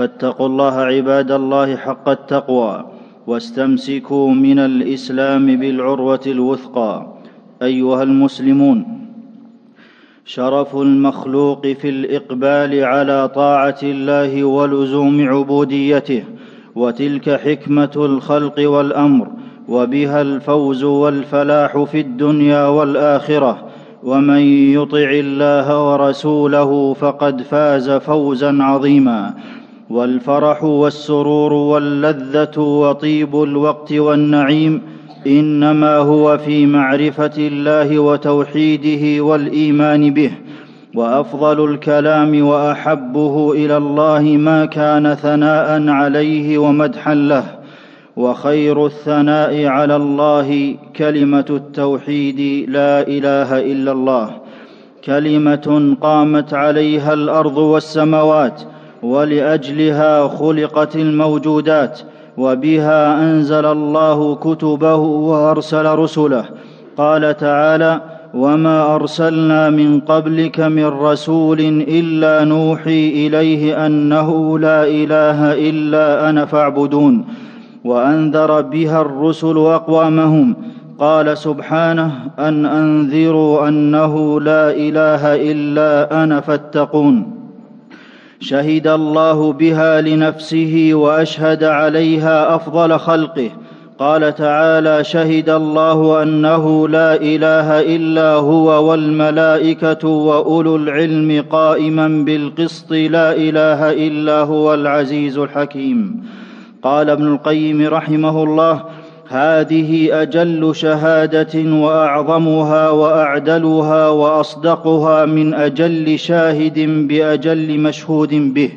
فاتقوا الله عباد الله حق التقوى واستمسكوا من الإسلام بالعروة الوثقى. أيها المسلمون شرف المخلوق في الإقبال على طاعة الله ولزوم عبوديته وتلك حكمة الخلق والأمر وبها الفوز والفلاح في الدنيا والآخرة. ومن يطع الله ورسوله فقد فاز فوزا عظيما. والفرح والسرور واللذة وطيب الوقت والنعيم إنما هو في معرفة الله وتوحيده والإيمان به وأفضل الكلام وأحبه إلى الله ما كان ثناء عليه ومدحا له وخير الثناء على الله كلمة التوحيد لا إله إلا الله كلمة قامت عليها الأرض والسماوات ولأجلها خلقت الموجودات وبها أنزل الله كتبه وأرسل رسله. قال تعالى وما ارسلنا من قبلك من رسول الا نوحي اليه انه لا اله الا أنا فاعبدون وانذر بها الرسل اقوامهم. قال سبحانه ان انذروا انه لا اله الا أنا فاتقون. شهد الله بها لنفسه وأشهد عليها أفضل خلقه. قال تعالى شهد الله أنه لا إله إلا هو والملائكة وأولو العلم قائما بالقسط لا إله إلا هو العزيز الحكيم. قال ابن القيم رحمه الله هذه أجل شهادة وأعظمها وأعدلها وأصدقها من أجل شاهد بأجل مشهود به.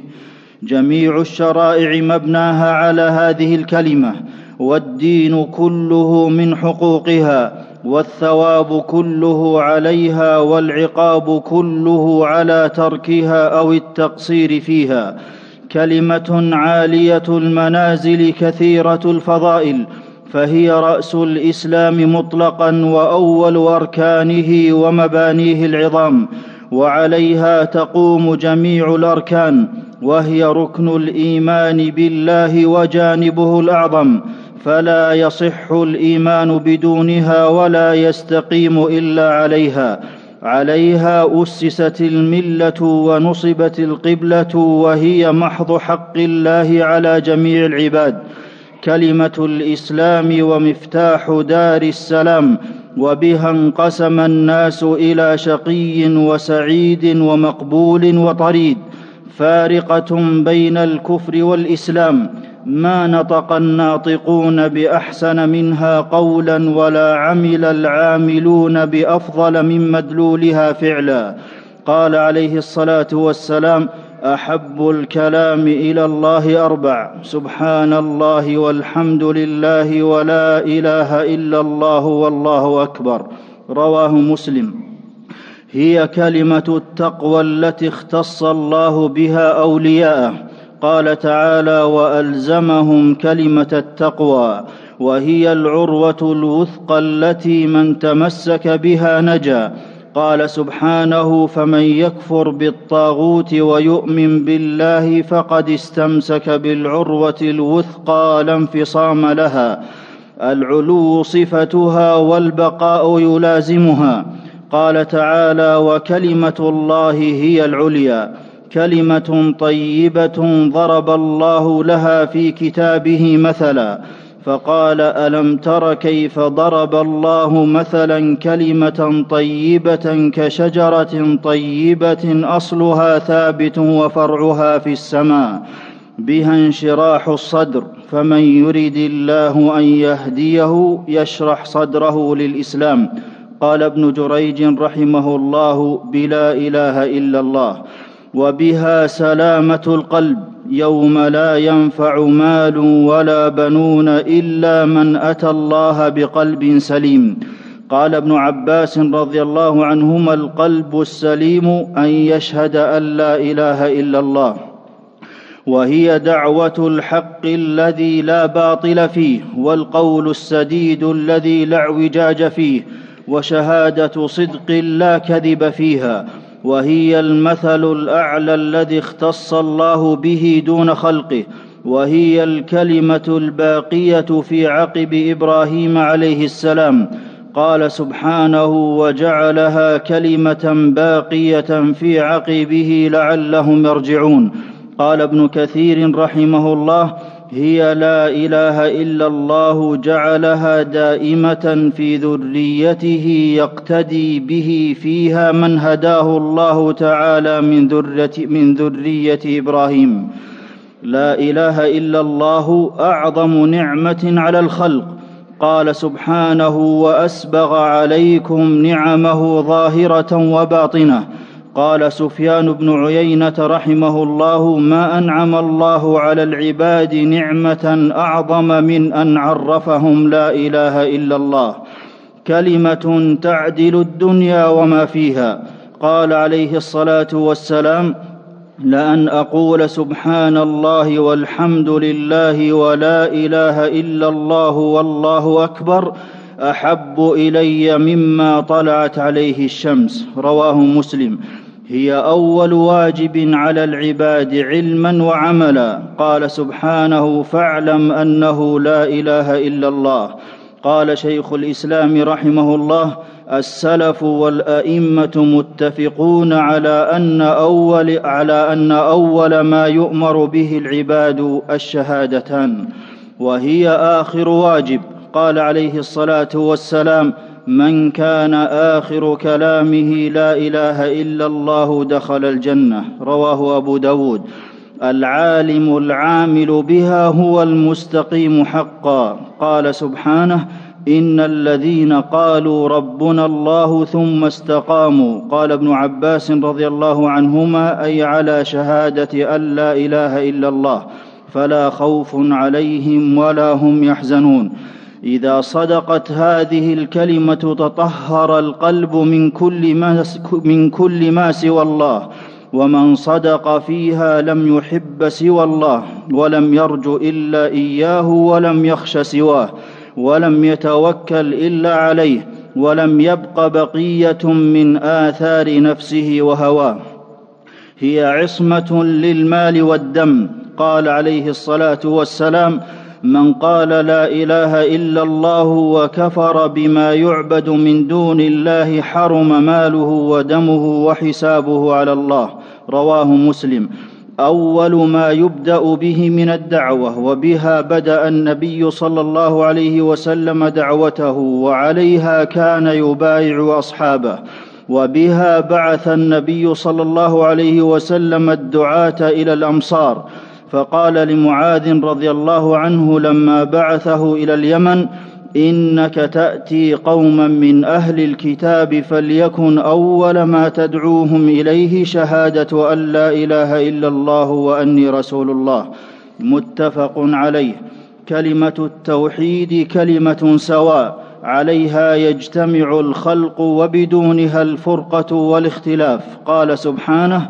جميع الشرائع مبناها على هذه الكلمة والدين كله من حقوقها والثواب كله عليها والعقاب كله على تركها أو التقصير فيها. كلمة عالية المنازل كثيرة الفضائل فهي رأس الإسلام مطلقا وأول أركانه ومبانيه العظام وعليها تقوم جميع الأركان وهي ركن الإيمان بالله وجانبه الأعظم. فلا يصح الإيمان بدونها ولا يستقيم إلا عليها. عليها أسست الملة ونصبت القبلة وهي محض حق الله على جميع العباد. كلمة الإسلام ومفتاح دار السلام وبها انقسم الناس إلى شقي وسعيد ومقبول وطريد فارقة بين الكفر والإسلام. ما نطق الناطقون بأحسن منها قولا ولا عمل العاملون بأفضل من مدلولها فعلا. قال عليه الصلاة والسلام أحب الكلام إلى الله أربع. سبحان الله والحمد لله ولا إله إلا الله والله أكبر. رواه مسلم. هي كلمة التقوى التي اختص الله بها أولياءه. قال تعالى وألزمهم كلمة التقوى وهي العروة الوثقى التي من تمسك بها نجا. قال سبحانه فمن يكفر بالطاغوت ويؤمن بالله فقد استمسك بالعروة الوثقى لا انفصام لها. العلو صفتها والبقاء يلازمها. قال تعالى وكلمة الله هي العليا. كلمة طيبة ضرب الله لها في كتابه مثلا. فقال ألم تر كيف ضرب الله مثلا كلمة طيبة كشجرة طيبة أصلها ثابت وفرعها في السماء بها انشراح الصدر فمن يرد الله أن يهديه يشرح صدره للإسلام. قال ابن جريج رحمه الله بلا إله إلا الله. وبها سلامة القلب. يوم لا ينفع مال ولا بنون إلا من أتى الله بقلب سليم. قال ابن عباس رضي الله عنهما القلب السليم أن يشهد أن لا إله إلا الله. وهي دعوة الحق الذي لا باطل فيه والقول السديد الذي لا اعوجاج فيه وشهادة صدق لا كذب فيها. وهي المثل الأعلى الذي اختص الله به دون خلقه وهي الكلمة الباقية في عقب إبراهيم عليه السلام. قال سبحانه وجعلها كلمة باقية في عقبه لعلهم يرجعون. قال ابن كثير رحمه الله هي لا إله إلا الله جعلها دائمة في ذريته يقتدي به فيها من هداه الله تعالى من ذريه من ذرية إبراهيم. لا إله إلا الله أعظم نعمة على الخلق. قال سبحانه وأسبغ عليكم نعمه ظاهرة وباطنة. قال سفيان بن عيينة رحمه الله ما أنعم الله على العباد نعمة أعظم من أن عرفهم لا إله إلا الله. كلمة تعدل الدنيا وما فيها. قال عليه الصلاة والسلام لأن أقول سبحان الله والحمد لله ولا إله إلا الله والله أكبر أحب إلي مما طلعت عليه الشمس. رواه مسلم. هي أول واجب على العباد علما وعملا. قال سبحانه فاعلم أنه لا إله إلا الله. قال شيخ الإسلام رحمه الله السلف والأئمة متفقون على أن أول على أن أول ما يؤمر به العباد الشهادتان وهي آخر واجب. قال عليه الصلاة والسلام من كان آخر كلامه لا إله إلا الله دخل الجنة. رواه أبو داود. العالم العامل بها هو المستقيم حقا. قال سبحانه إن الذين قالوا ربنا الله ثم استقاموا. قال ابن عباس رضي الله عنهما أي على شهادة أن لا إله إلا الله. فلا خوف عليهم ولا هم يحزنون. إذا صدقت هذه الكلمة تطهر القلب من كل ما من كل ما سوى الله. ومن صدق فيها لم يحب سوى الله ولم يرج إلا إياه ولم يخش سواه ولم يتوكل إلا عليه ولم يبق بقية من آثار نفسه وهواه. هي عصمة للمال والدم قال عليه الصلاة والسلام من قال لا إله إلا الله وكفر بما يعبد من دون الله حرم ماله ودمه وحسابه على الله. رواه مسلم. أول ما يبدأ به من الدعوة وبها بدأ النبي صلى الله عليه وسلم دعوته وعليها كان يبايع أصحابه. وبها بعث النبي صلى الله عليه وسلم الدعاة إلى الأمصار. فقال لمعاذ رضي الله عنه لما بعثه إلى اليمن إنك تأتي قوما من أهل الكتاب فليكن أول ما تدعوهم إليه شهادة أن لا إله إلا الله وأني رسول الله. متفق عليه. كلمة التوحيد كلمة سواء. عليها يجتمع الخلق وبدونها الفرقة والاختلاف. قال سبحانه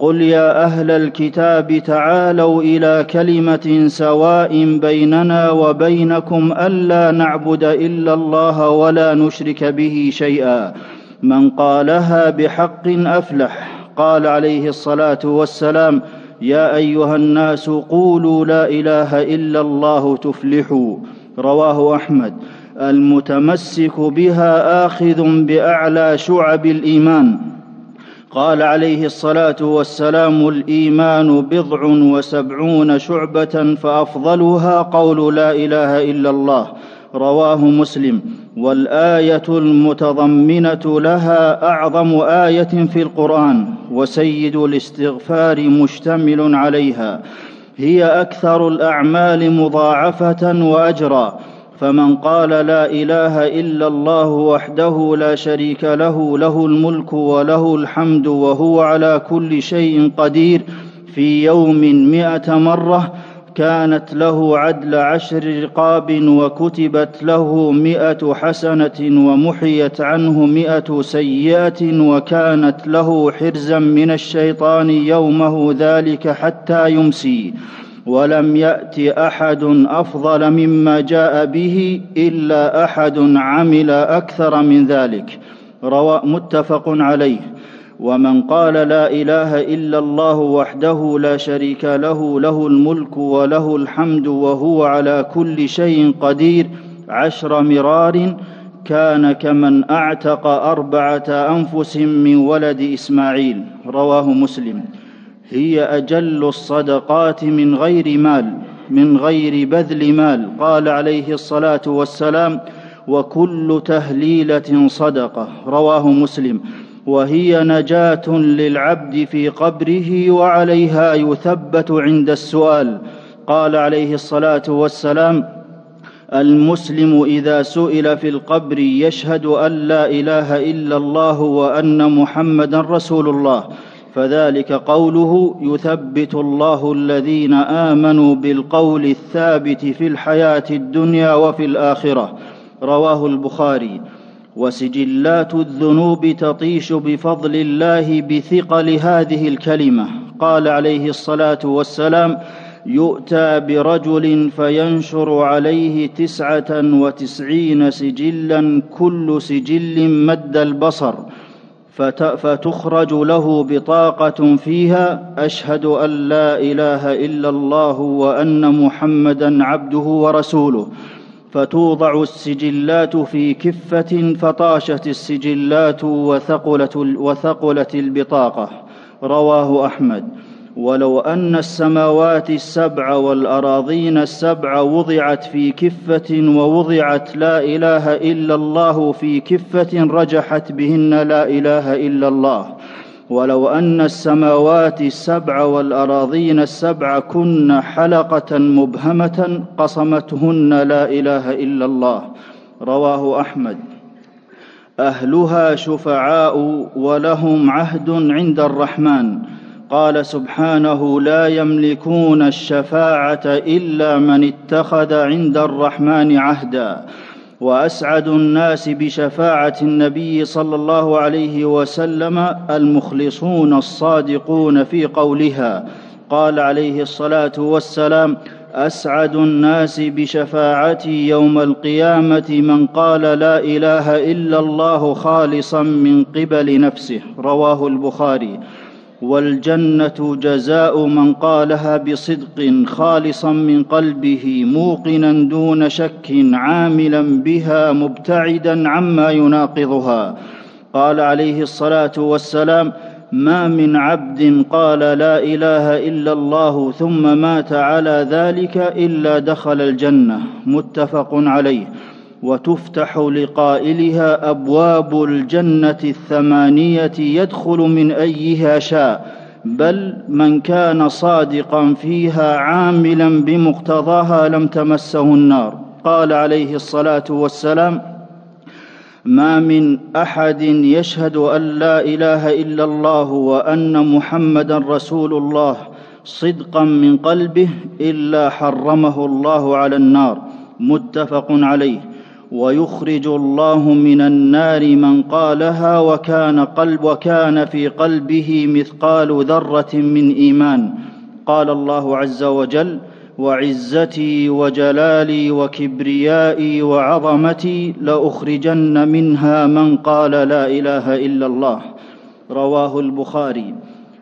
قل يا أهل الكتاب تعالوا إلى كلمه سواء بيننا وبينكم الا نعبد الا الله ولا نشرك به شيئا. من قالها بحق افلح. قال عليه الصلاه والسلام يا ايها الناس قولوا لا اله الا الله تفلحوا. رواه أحمد. المتمسك بها آخذ بأعلى شعب الإيمان. قال عليه الصلاة والسلام الإيمان بضع وسبعون شعبة فأفضلها قول لا إله إلا الله رواه مسلم. والآية المتضمنة لها أعظم آية في القرآن وسيد الاستغفار مشتمل عليها. هي أكثر الأعمال مضاعفة وأجرا. فمن قال لا إله إلا الله وحده لا شريك له له الملك وله الحمد وهو على كل شيء قدير. في يوم مائه مرة كانت له عدل عشر رقاب وكتبت له مائه حسنة ومحيت عنه مائه سيئة وكانت له حرزا من الشيطان يومه ذلك حتى يمسي. ولم يأت أحد أفضل مما جاء به إلا أحد عمل أكثر من ذلك. روى متفق عليه. ومن قال لا إله إلا الله وحده لا شريك له له الملك وله الحمد وهو على كل شيء قدير. عشر مرار كان كمن أعتق أربعة أنفس من ولد إسماعيل. رواه مسلم. هي أجل الصدقات من غير مال من غير بذل مال. قال عليه الصلاة والسلام وكل تهليلة صدقة. رواه مسلم. وهي نجاة للعبد في قبره وعليها يثبت عند السؤال. قال عليه الصلاة والسلام المسلم إذا سئل في القبر يشهد أن لا إله إلا الله وأن محمدا رسول الله. فذلك قوله يثبت الله الذين آمنوا بالقول الثابت في الحياة الدنيا وفي الآخرة. رواه البخاري. وسجلات الذنوب تطيش بفضل الله بثقل هذه الكلمة. قال عليه الصلاة والسلام يؤتى برجل فينشر عليه تسعة وتسعين سجلا كل سجل مد البصر. فتخرج له بطاقة فيها أشهد أن لا إله إلا الله وأن محمدا عبده ورسوله. فتوضع السجلات في كفة فطاشت السجلات وثقلت, البطاقة. رواه أحمد. ولو أن السماوات السبع والأراضين السبع وضعت في كفة ووضعت لا إله إلا الله في كفة رجحت بهن لا إله إلا الله. ولو أن السماوات السبع والأراضين السبع كن حلقة مبهمة قصمتهن لا إله إلا الله. رواه أحمد. أهلها شفعاء ولهم عهد عند الرحمن. قال سبحانه لا يملكون الشفاعة إلا من اتخذ عند الرحمن عهدا. وأسعد الناس بشفاعة النبي صلى الله عليه وسلم المخلصون الصادقون في قولها. قال عليه الصلاة والسلام أسعد الناس بشفاعتي يوم القيامة من قال لا إله إلا الله خالصا من قبل نفسه. رواه البخاري. والجنة جزاء من قالها بصدق خالصا من قلبه موقنا دون شك عاملا بها مبتعدا عما يناقضها. قال عليه الصلاة والسلام ما من عبد قال لا إله إلا الله ثم مات على ذلك إلا دخل الجنة. متفق عليه. وتفتح لقائلها أبواب الجنة الثمانية يدخل من أيها شاء بل من كان صادقا فيها عاملا بمقتضاها لم تمسه النار. قال عليه الصلاة والسلام ما من أحد يشهد أن لا إله إلا الله وأن محمدا رسول الله صدقا من قلبه إلا حرمه الله على النار. متفق عليه. ويخرج الله من النار من قالها وكان قلب وكان في قلبه مثقال ذرة من إيمان. قال الله عز وجل وعزتي وجلالي وكبريائي وعظمتي لأخرجن منها من قال لا إله إلا الله رواه البخاري.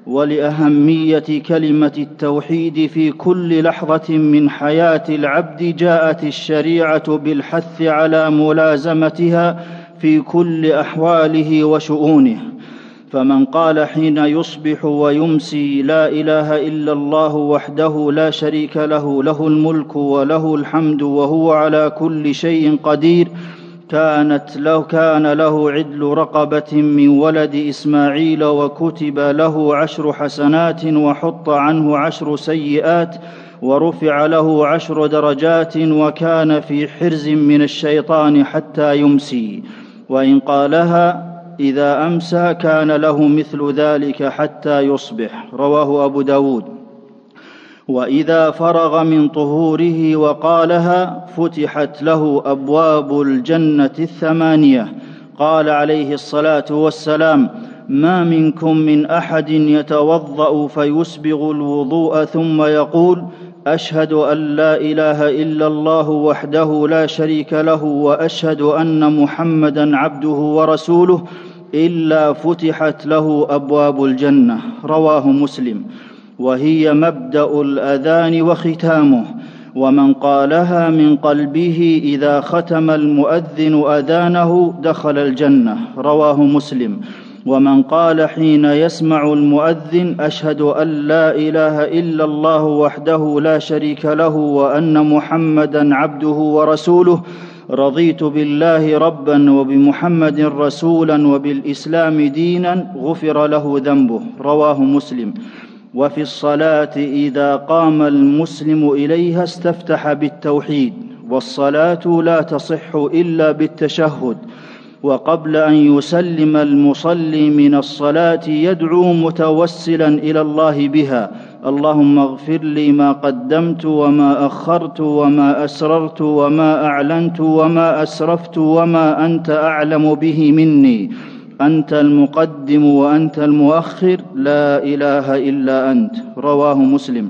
ولأهمية كلمة التوحيد في كل لحظة من حياة العبد جاءت الشريعة بالحث على ملازمتها في كل أحواله وشؤونه. فمن قال حين يصبح ويمسي لا إله إلا الله وحده لا شريك له له الملك وله الحمد وهو على كل شيء قدير كانت له كان له عدل رقبة من ولد إسماعيل وكتب له عشر حسنات وحط عنه عشر سيئات ورفع له عشر درجات وكان في حرز من الشيطان حتى يمسي. وإن قالها إذا أمسى كان له مثل ذلك حتى يصبح. رواه أبو داود. وإذا فرغ من طهوره وقالها فتحت له أبواب الجنة الثمانية. قال عليه الصلاة والسلام ما منكم من أحد يتوضأ فيسبغ الوضوء ثم يقول أشهد أن لا إله إلا الله وحده لا شريك له وأشهد أن محمدا عبده ورسوله إلا فتحت له أبواب الجنة. رواه مسلم. وهي مبدأ الأذان وختامه ومن قالها من قلبه إذا ختم المؤذن أذانه دخل الجنة. رواه مسلم. ومن قال حين يسمع المؤذن أشهد أن لا إله إلا الله وحده لا شريك له وأن محمدا عبده ورسوله. رضيت بالله ربا وبمحمد رسولا وبالإسلام دينا غفر له ذنبه. رواه مسلم. وفي الصلاة إذا قام المسلم إليها استفتح بالتوحيد والصلاة لا تصح إلا بالتشهد وقبل أن يسلم المصلي من الصلاة يدعو متوسلا إلى الله بها اللهم اغفر لي ما قدمت وما أخرت وما أسررت وما أعلنت وما أسرفت وما أنت أعلم به مني. أنت المقدم وأنت المؤخر لا إله إلا أنت. رواه مسلم.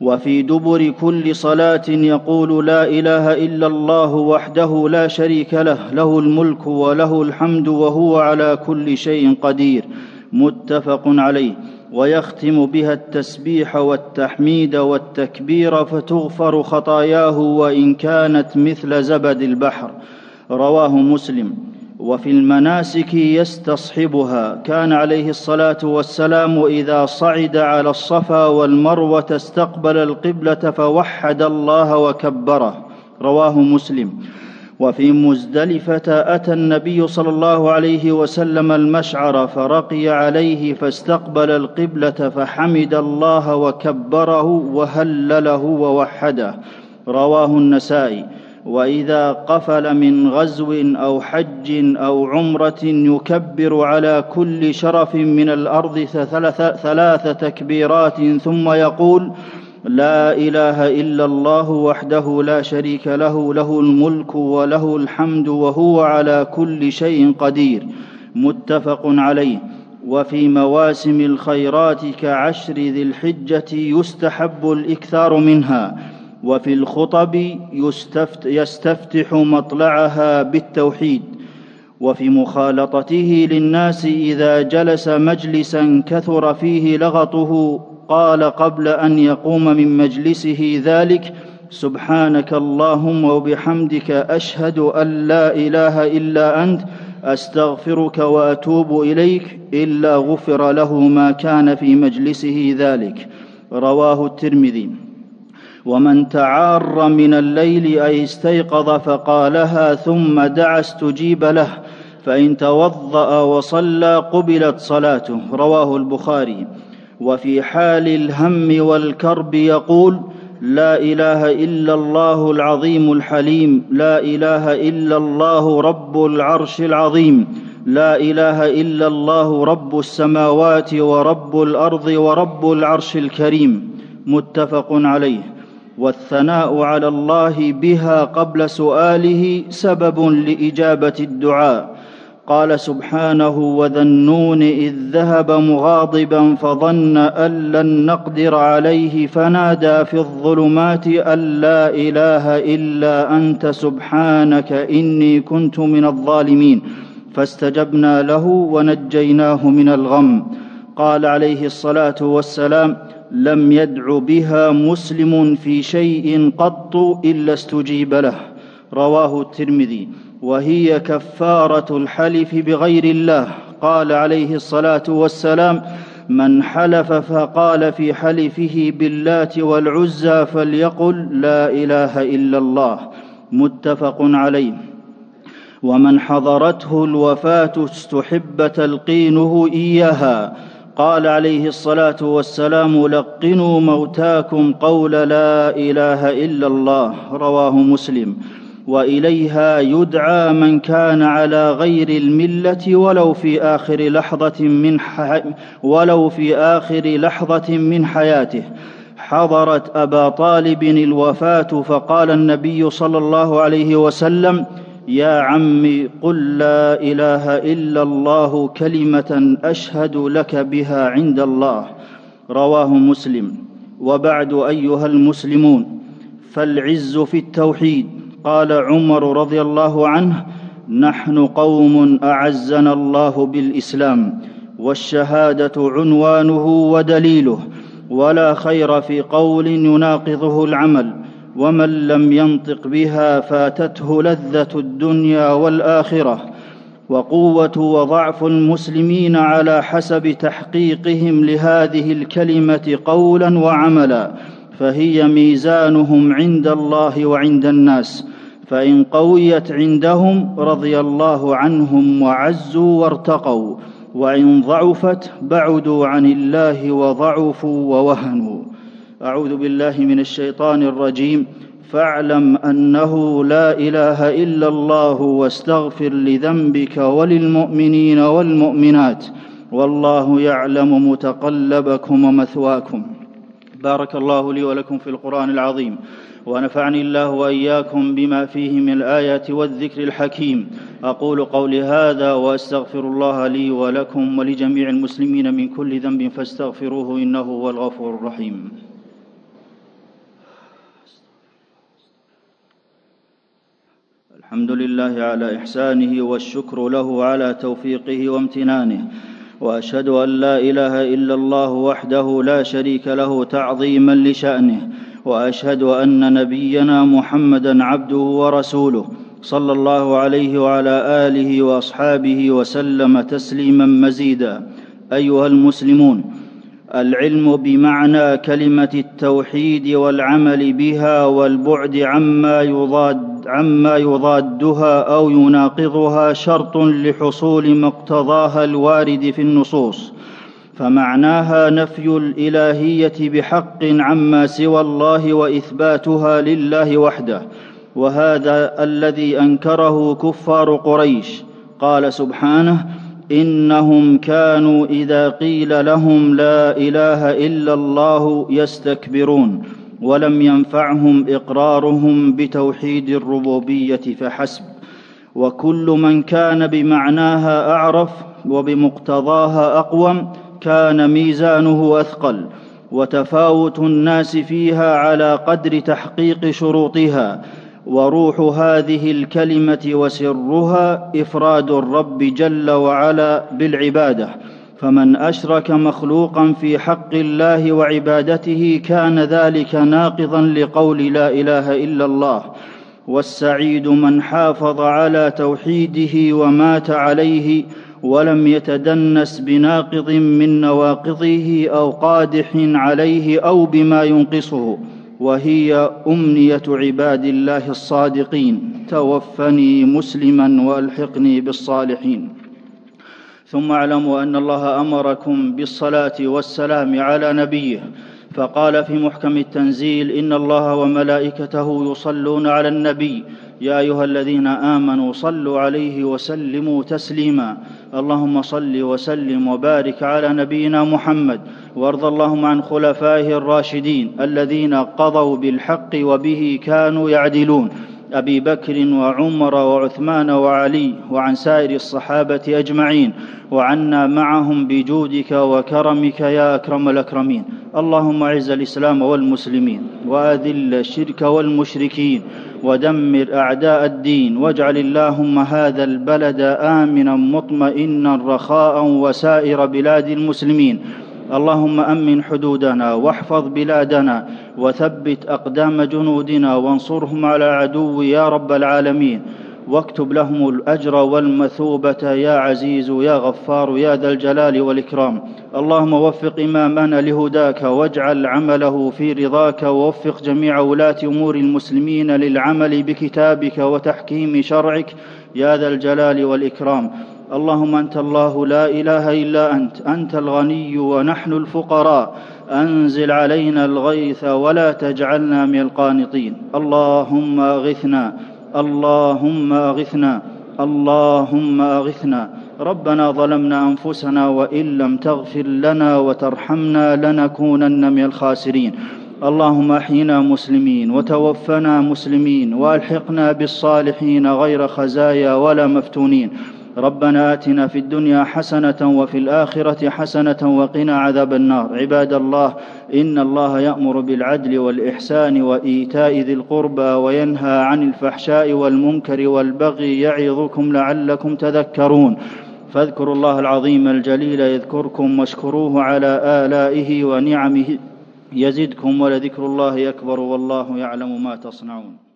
وفي دبر كل صلاة يقول لا إله إلا الله وحده لا شريك له له الملك وله الحمد وهو على كل شيء قدير. متفق عليه. ويختم بها التسبيح والتحميد والتكبير فتغفر خطاياه وإن كانت مثل زبد البحر. رواه مسلم. وفي المناسك يستصحبها. كان عليه الصلاة والسلام إذا صعد على الصفا والمروة استقبل القبلة فوحد الله وكبره. رواه مسلم. وفي مزدلفة أتى النبي صلى الله عليه وسلم المشعر فرقي عليه فاستقبل القبلة فحمد الله وكبره وهلله ووحده. رواه النسائي. وإذا قفل من غزو أو حج أو عمرة يكبر على كل شرف من الأرض ثلاث, تكبيرات ثم يقول لا إله إلا الله وحده لا شريك له له الملك وله الحمد وهو على كل شيء قدير متفق عليه. وفي مواسم الخيرات كعشر ذي الحجة يستحب الإكثار منها. وفي الخطب يستفت يستفتح مطلعها بالتوحيد وفي مخالطته للناس إذا جلس مجلسا كثر فيه لغطه قال قبل أن يقوم من مجلسه ذلك سبحانك اللهم وبحمدك أشهد أن لا إله إلا أنت أستغفرك وأتوب إليك إلا غفر له ما كان في مجلسه ذلك. رواه الترمذي. ومن تعار من الليل أي استيقظ فقالها ثم دعا استجيب له فإن توضأ وصلى قبلت صلاته رواه البخاري. وفي حال الهم والكرب يقول لا إله إلا الله العظيم الحليم لا إله إلا الله رب العرش العظيم لا إله إلا الله رب السماوات ورب الأرض ورب العرش الكريم. متفق عليه. والثناء على الله بها قبل سؤاله سبب لإجابة الدعاء. قال سبحانه وذا النون إذ ذهب مغاضبا فظن أن لن نقدر عليه فنادى في الظلمات أن لا إله إلا أنت سبحانك إني كنت من الظالمين. فاستجبنا له ونجيناه من الغم. قال عليه الصلاة والسلام لم يدع بها مسلم في شيء قط إلا استجيب له. رواه الترمذي. وهي كفارة الحلف بغير الله. قال عليه الصلاة والسلام من حلف فقال في حلفه باللات والعزى فليقل لا إله إلا الله متفق عليه. ومن حضرته الوفاة استحب تلقينه إياها. قال عليه الصلاة والسلام لقنوا موتاكم قول لا إله إلا الله رواه مسلم. وإليها يدعى من كان على غير الملة ولو في آخر لحظة من ولو في آخر لحظة من حياته. حضرت أبا طالب الوفاة فقال النبي صلى الله عليه وسلم يا عم قل لا إله إلا الله كلمة أشهد لك بها عند الله. رواه مسلم. وبعد أيها المسلمون فالعز في التوحيد. قال عمر رضي الله عنه نحن قوم أعزنا الله بالإسلام والشهادة عنوانه ودليله ولا خير في قول يناقضه العمل. ومن لم ينطق بها فاتته لذة الدنيا والآخرة وقوة وضعف المسلمين على حسب تحقيقهم لهذه الكلمة قولا وعملا فهي ميزانهم عند الله وعند الناس فإن قويت عندهم رضي الله عنهم وعزوا وارتقوا وإن ضعفت بعدوا عن الله وضعفوا ووهنوا. أعوذ بالله من الشيطان الرجيم. فاعلم أنه لا إله إلا الله واستغفر لذنبك وللمؤمنين والمؤمنات. والله يعلم متقلبكم ومثواكم. بارك الله لي ولكم في القرآن العظيم. ونفعني الله وإياكم بما فيه من الآيات والذكر الحكيم. أقول قولي هذا وأستغفر الله لي ولكم ولجميع المسلمين من كل ذنب فاستغفروه إنه هو الغفور الرحيم. الحمد لله على إحسانه والشكر له على توفيقه وامتنانه وأشهد أن لا إله إلا الله وحده لا شريك له تعظيما لشأنه وأشهد أن نبينا محمدا عبده ورسوله صلى الله عليه وعلى آله وأصحابه وسلم تسليما مزيدا. أيها المسلمون العلم بمعنى كلمة التوحيد والعمل بها والبعد عما يضاد عما يضادها أو يناقضها شرط لحصول مقتضاها الوارد في النصوص فمعناها نفي الإلهية بحق عما سوى الله وإثباتها لله وحده وهذا الذي أنكره كفار قريش. قال سبحانه إنهم كانوا إذا قيل لهم لا إله إلا الله يستكبرون. ولم ينفعهم إقرارهم بتوحيد الربوبية فحسب. وكل من كان بمعناها أعرف وبمقتضاها أقوم كان ميزانه أثقل وتفاوت الناس فيها على قدر تحقيق شروطها. وروح هذه الكلمة وسرها إفراد الرب جل وعلا بالعبادة. فمن أشرك مخلوقا في حق الله وعبادته كان ذلك ناقضا لقول لا إله إلا الله والسعيد من حافظ على توحيده ومات عليه ولم يتدنس بناقض من نواقضه أو قادح عليه أو بما ينقصه وهي أمنية عباد الله الصادقين. توفني مسلما وألحقني بالصالحين. ثم اعلموا أن الله أمركم بالصلاة والسلام على نبيه فقال في محكم التنزيل إن الله وملائكته يصلون على النبي. يا أيها الذين آمنوا صلوا عليه وسلموا تسليما. اللهم صل وسلم وبارك على نبينا محمد وارض اللهم عن خلفائه الراشدين الذين قضوا بالحق وبه كانوا يعدلون. أبي بكر وعمر وعثمان وعلي وعن سائر الصحابة أجمعين وعنا معهم بجودك وكرمك يا أكرم الأكرمين. اللهم أعز الإسلام والمسلمين وأذل الشرك والمشركين ودمر أعداء الدين واجعل اللهم هذا البلد آمنا مطمئنا رخاء وسائر بلاد المسلمين. اللهم أمن حدودنا واحفظ بلادنا وثبت أقدام جنودنا وانصرهم على العدو يا رب العالمين. واكتب لهم الأجر والمثوبة يا عزيز يا غفار يا ذا الجلال والإكرام. اللهم وفق إمامنا لهداك واجعل عمله في رضاك ووفق جميع ولاة أمور المسلمين للعمل بكتابك وتحكيم شرعك يا ذا الجلال والإكرام. اللهم أنت الله لا إله إلا أنت أنت الغني ونحن الفقراء. أنزل علينا الغيث ولا تجعلنا من القانطين. اللهم أغثنا اللهم أغثنا اللهم أغثنا. ربنا ظلمنا أنفسنا وإن لم تغفر لنا وترحمنا لنكونن من الخاسرين. اللهم أحينا مسلمين وتوفنا مسلمين وألحقنا بالصالحين غير خزايا ولا مفتونين. ربنا آتنا في الدنيا حسنة وفي الآخرة حسنة وقنا عذاب النار. عباد الله إن الله يأمر بالعدل والإحسان وإيتاء ذي القربى وينهى عن الفحشاء والمنكر والبغي يعظكم لعلكم تذكرون. فاذكروا الله العظيم الجليل يذكركم واشكروه على آلائه ونعمه يزدكم ولذكر الله أكبر والله يعلم ما تصنعون.